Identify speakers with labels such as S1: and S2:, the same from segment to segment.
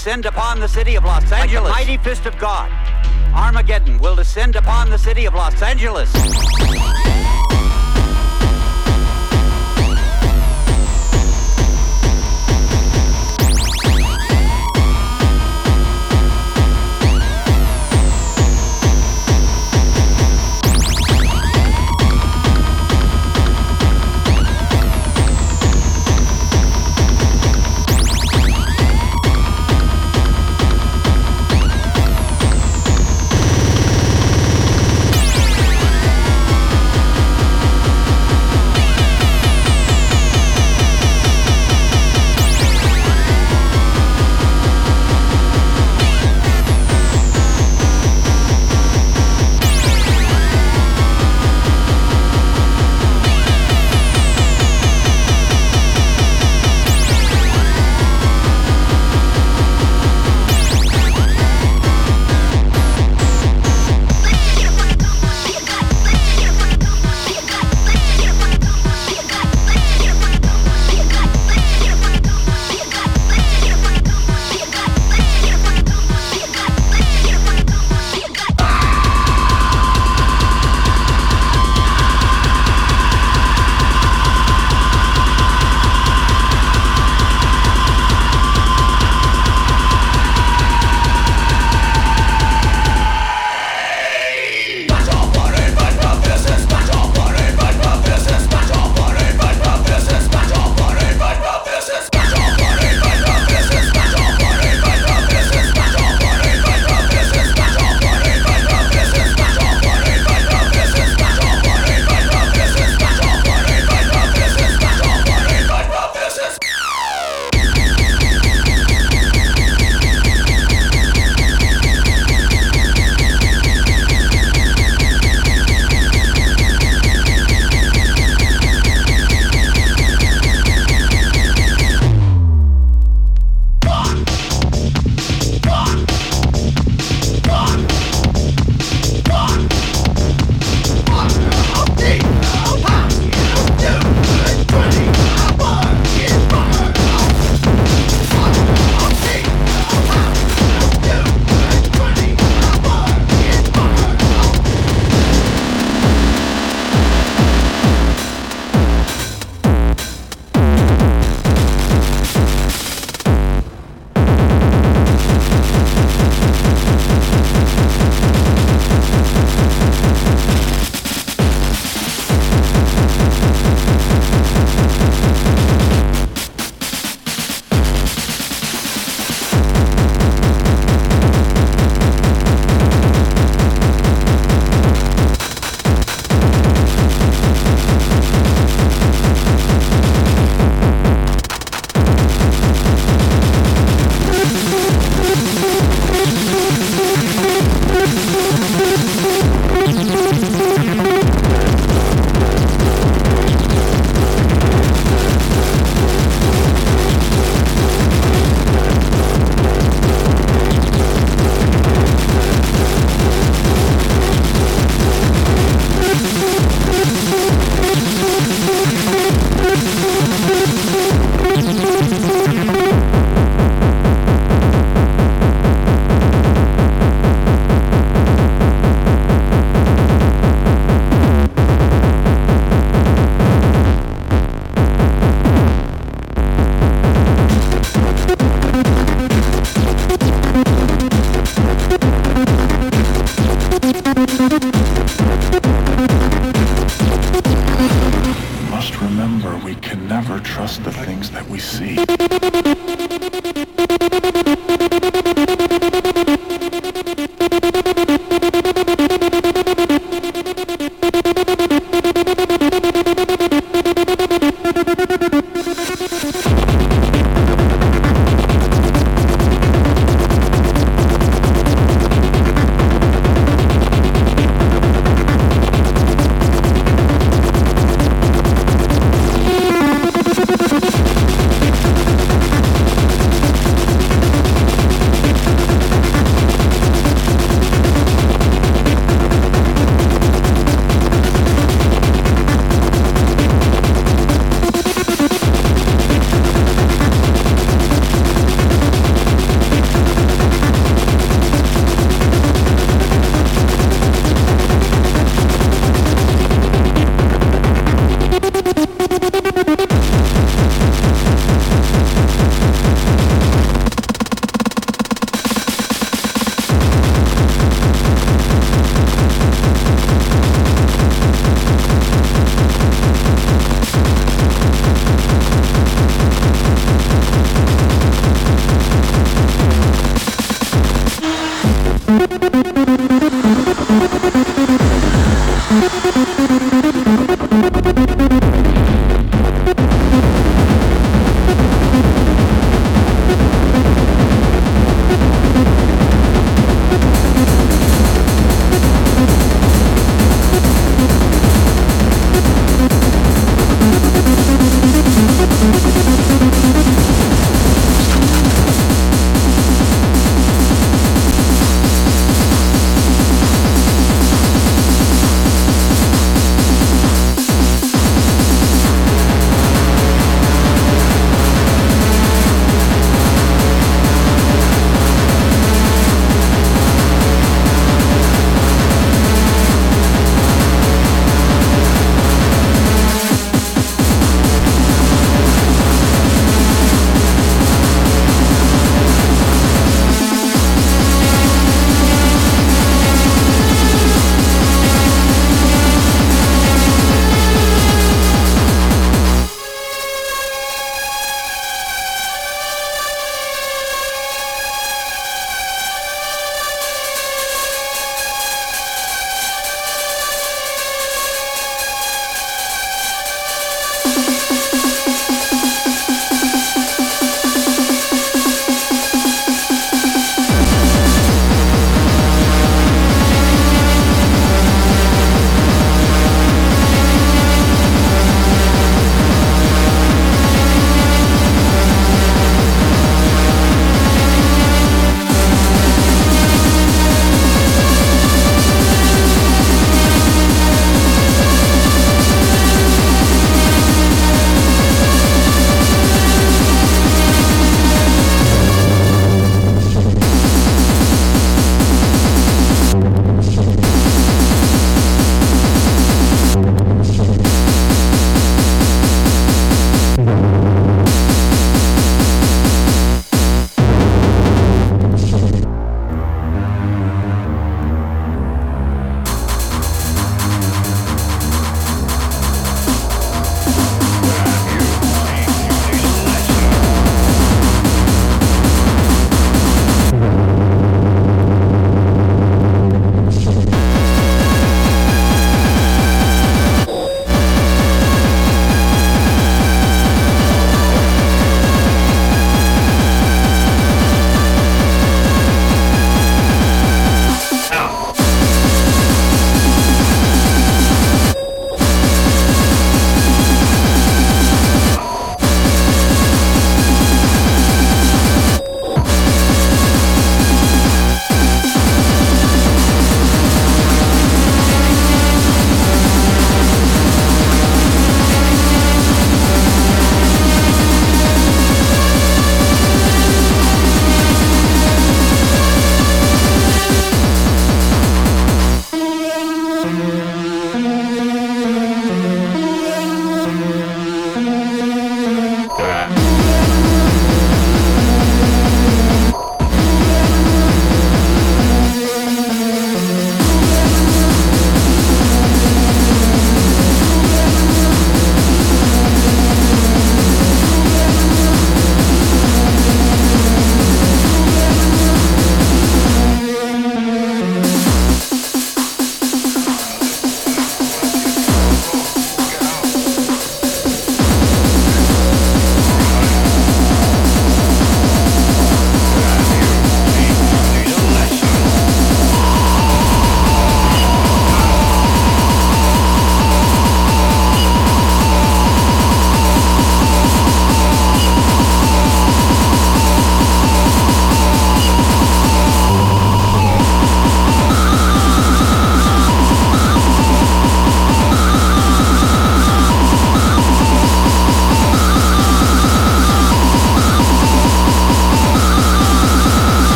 S1: descend upon the city of Los Angeles.
S2: Like the
S1: mighty fist of God. Armageddon will descend upon the city of Los Angeles.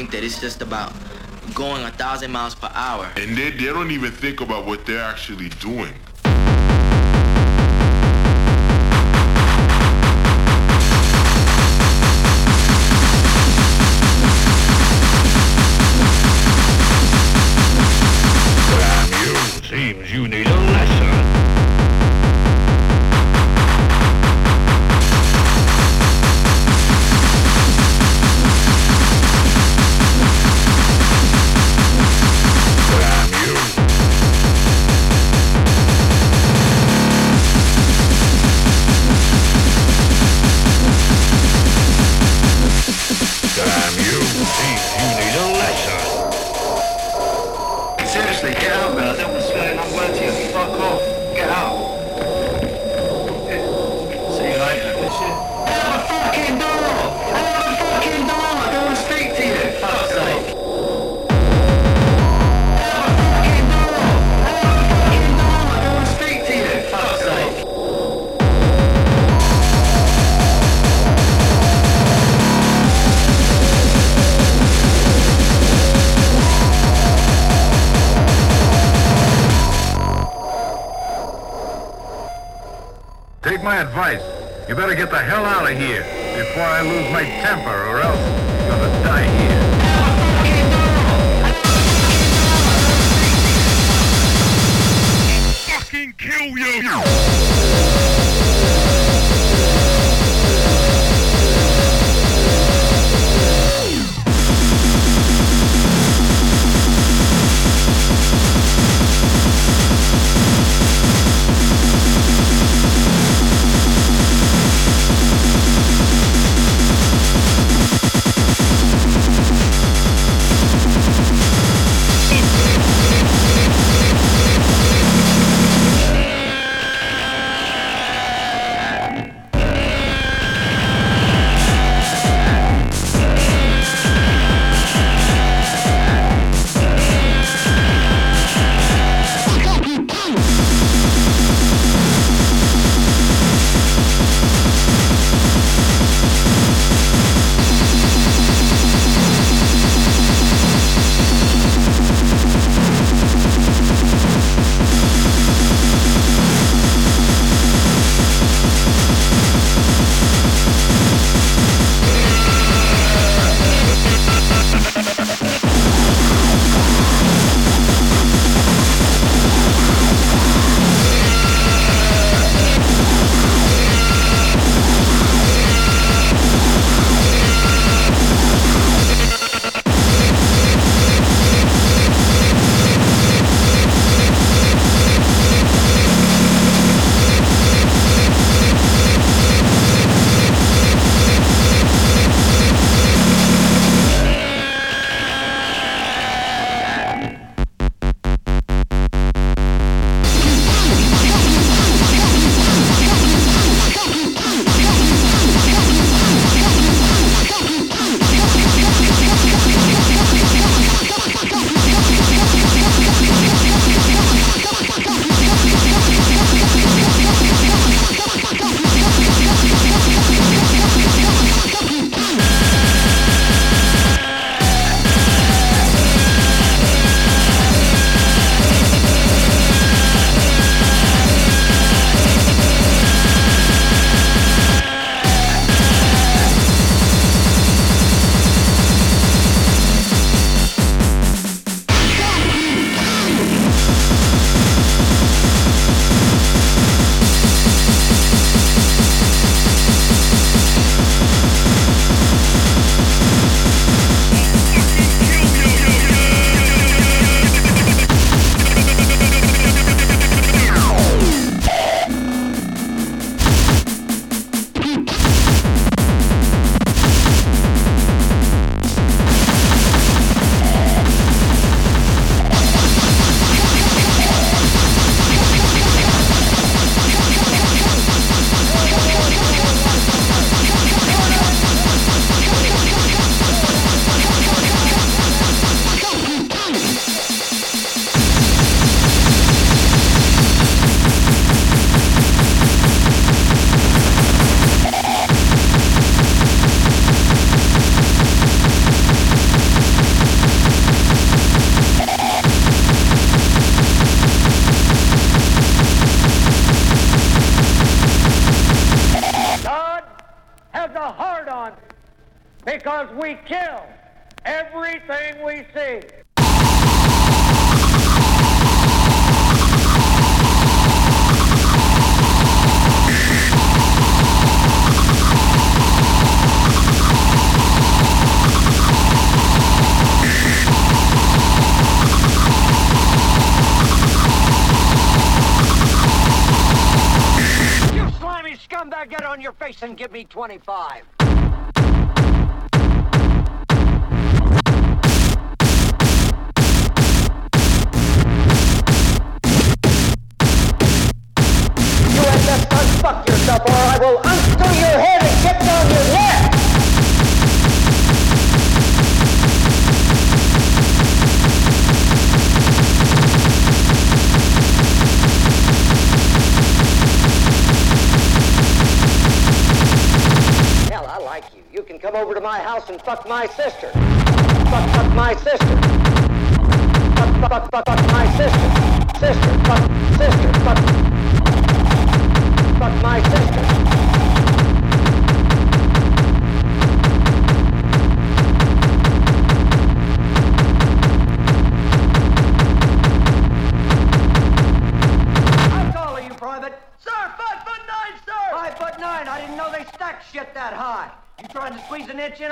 S2: think that it's just about going a thousand miles per hour.
S3: And they, they don't even think about what they're actually doing.
S4: get the
S5: hell out of here before I lose my temper or else.
S1: 25.
S6: fuck my sister.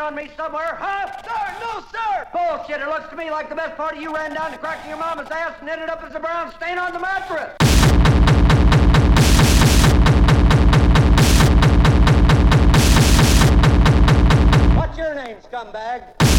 S6: on me somewhere, huh? Sir, no, sir! Bullshit, it looks to me like the best part of you ran down the crack of your mama's ass and ended up as a brown stain on the mattress. What's your name, scumbag?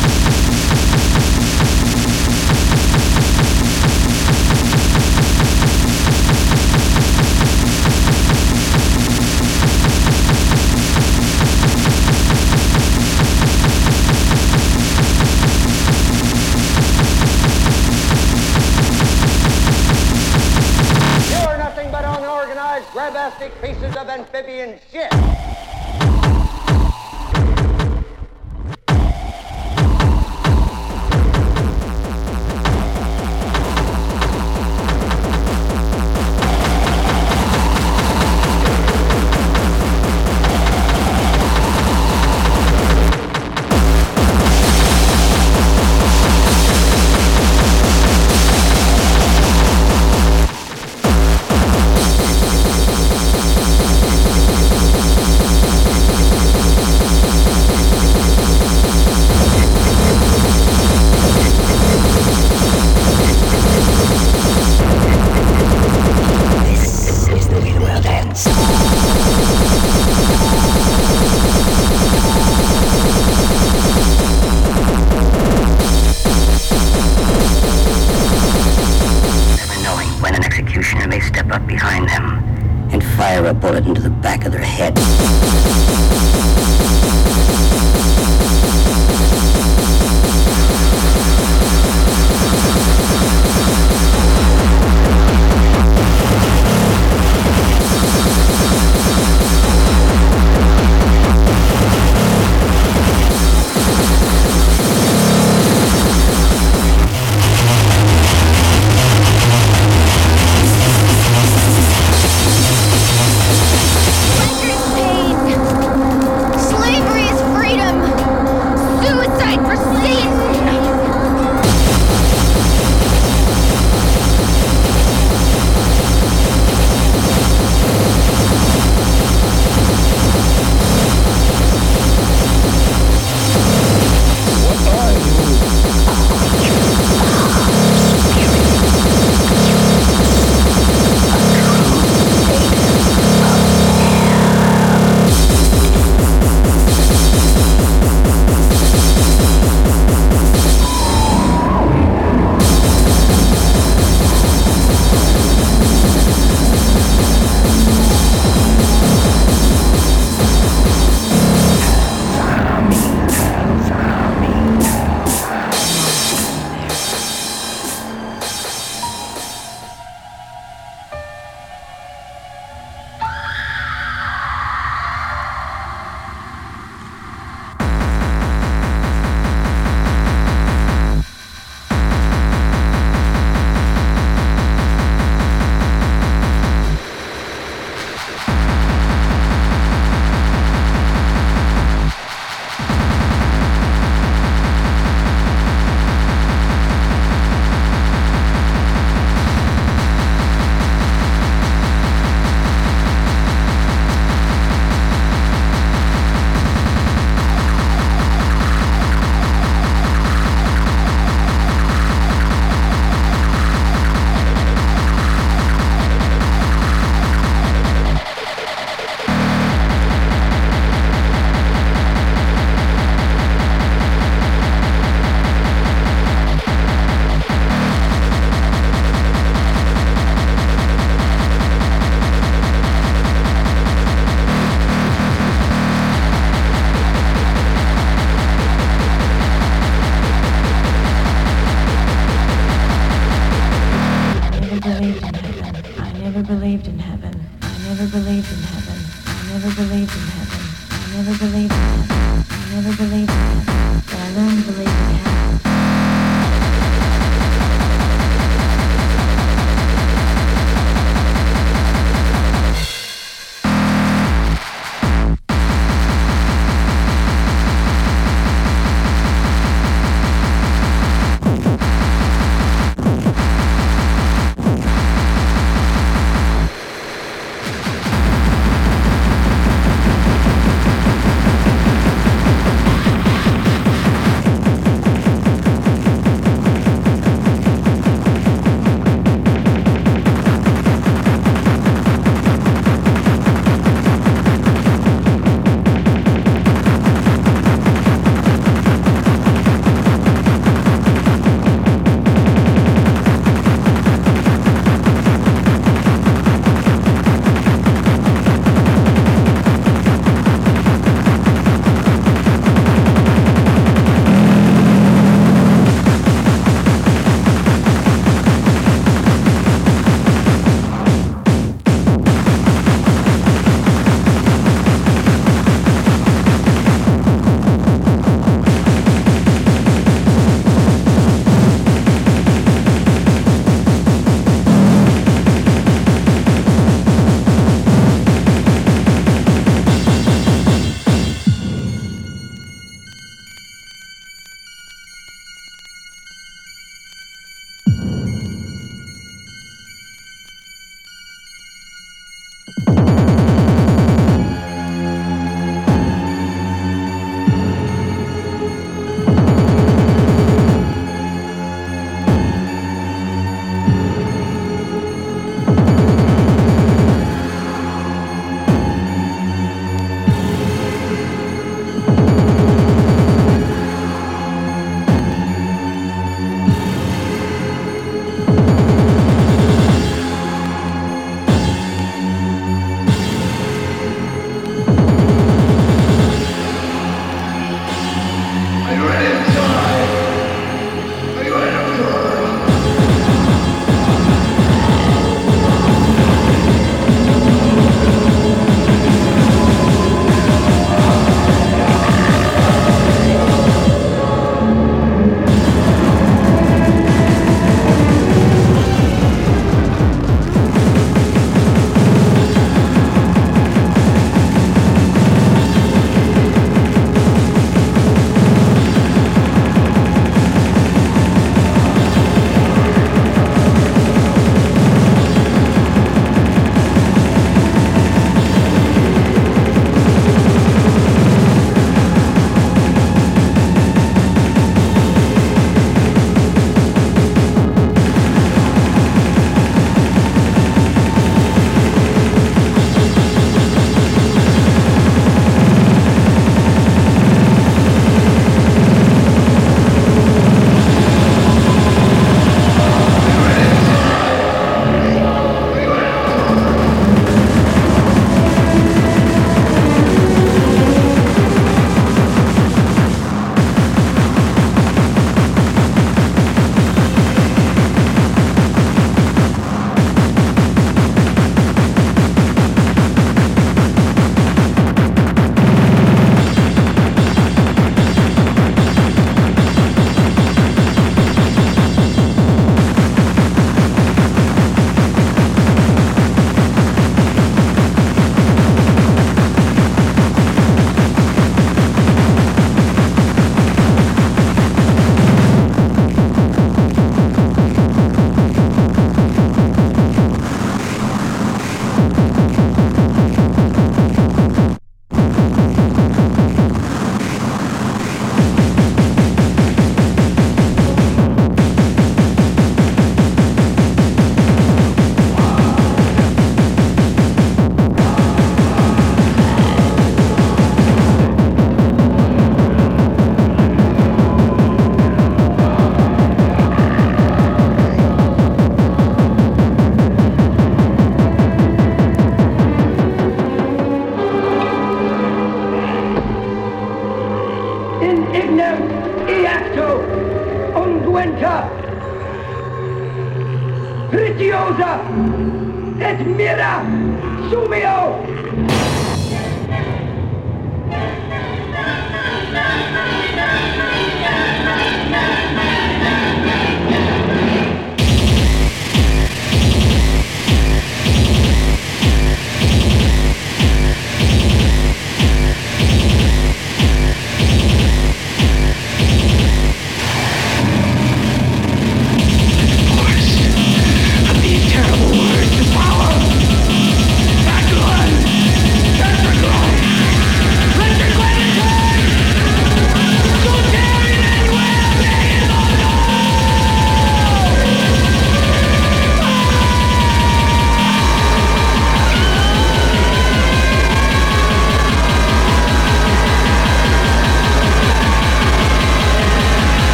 S6: flabbergastic pieces of amphibian shit.
S7: a bullet into the back of their head.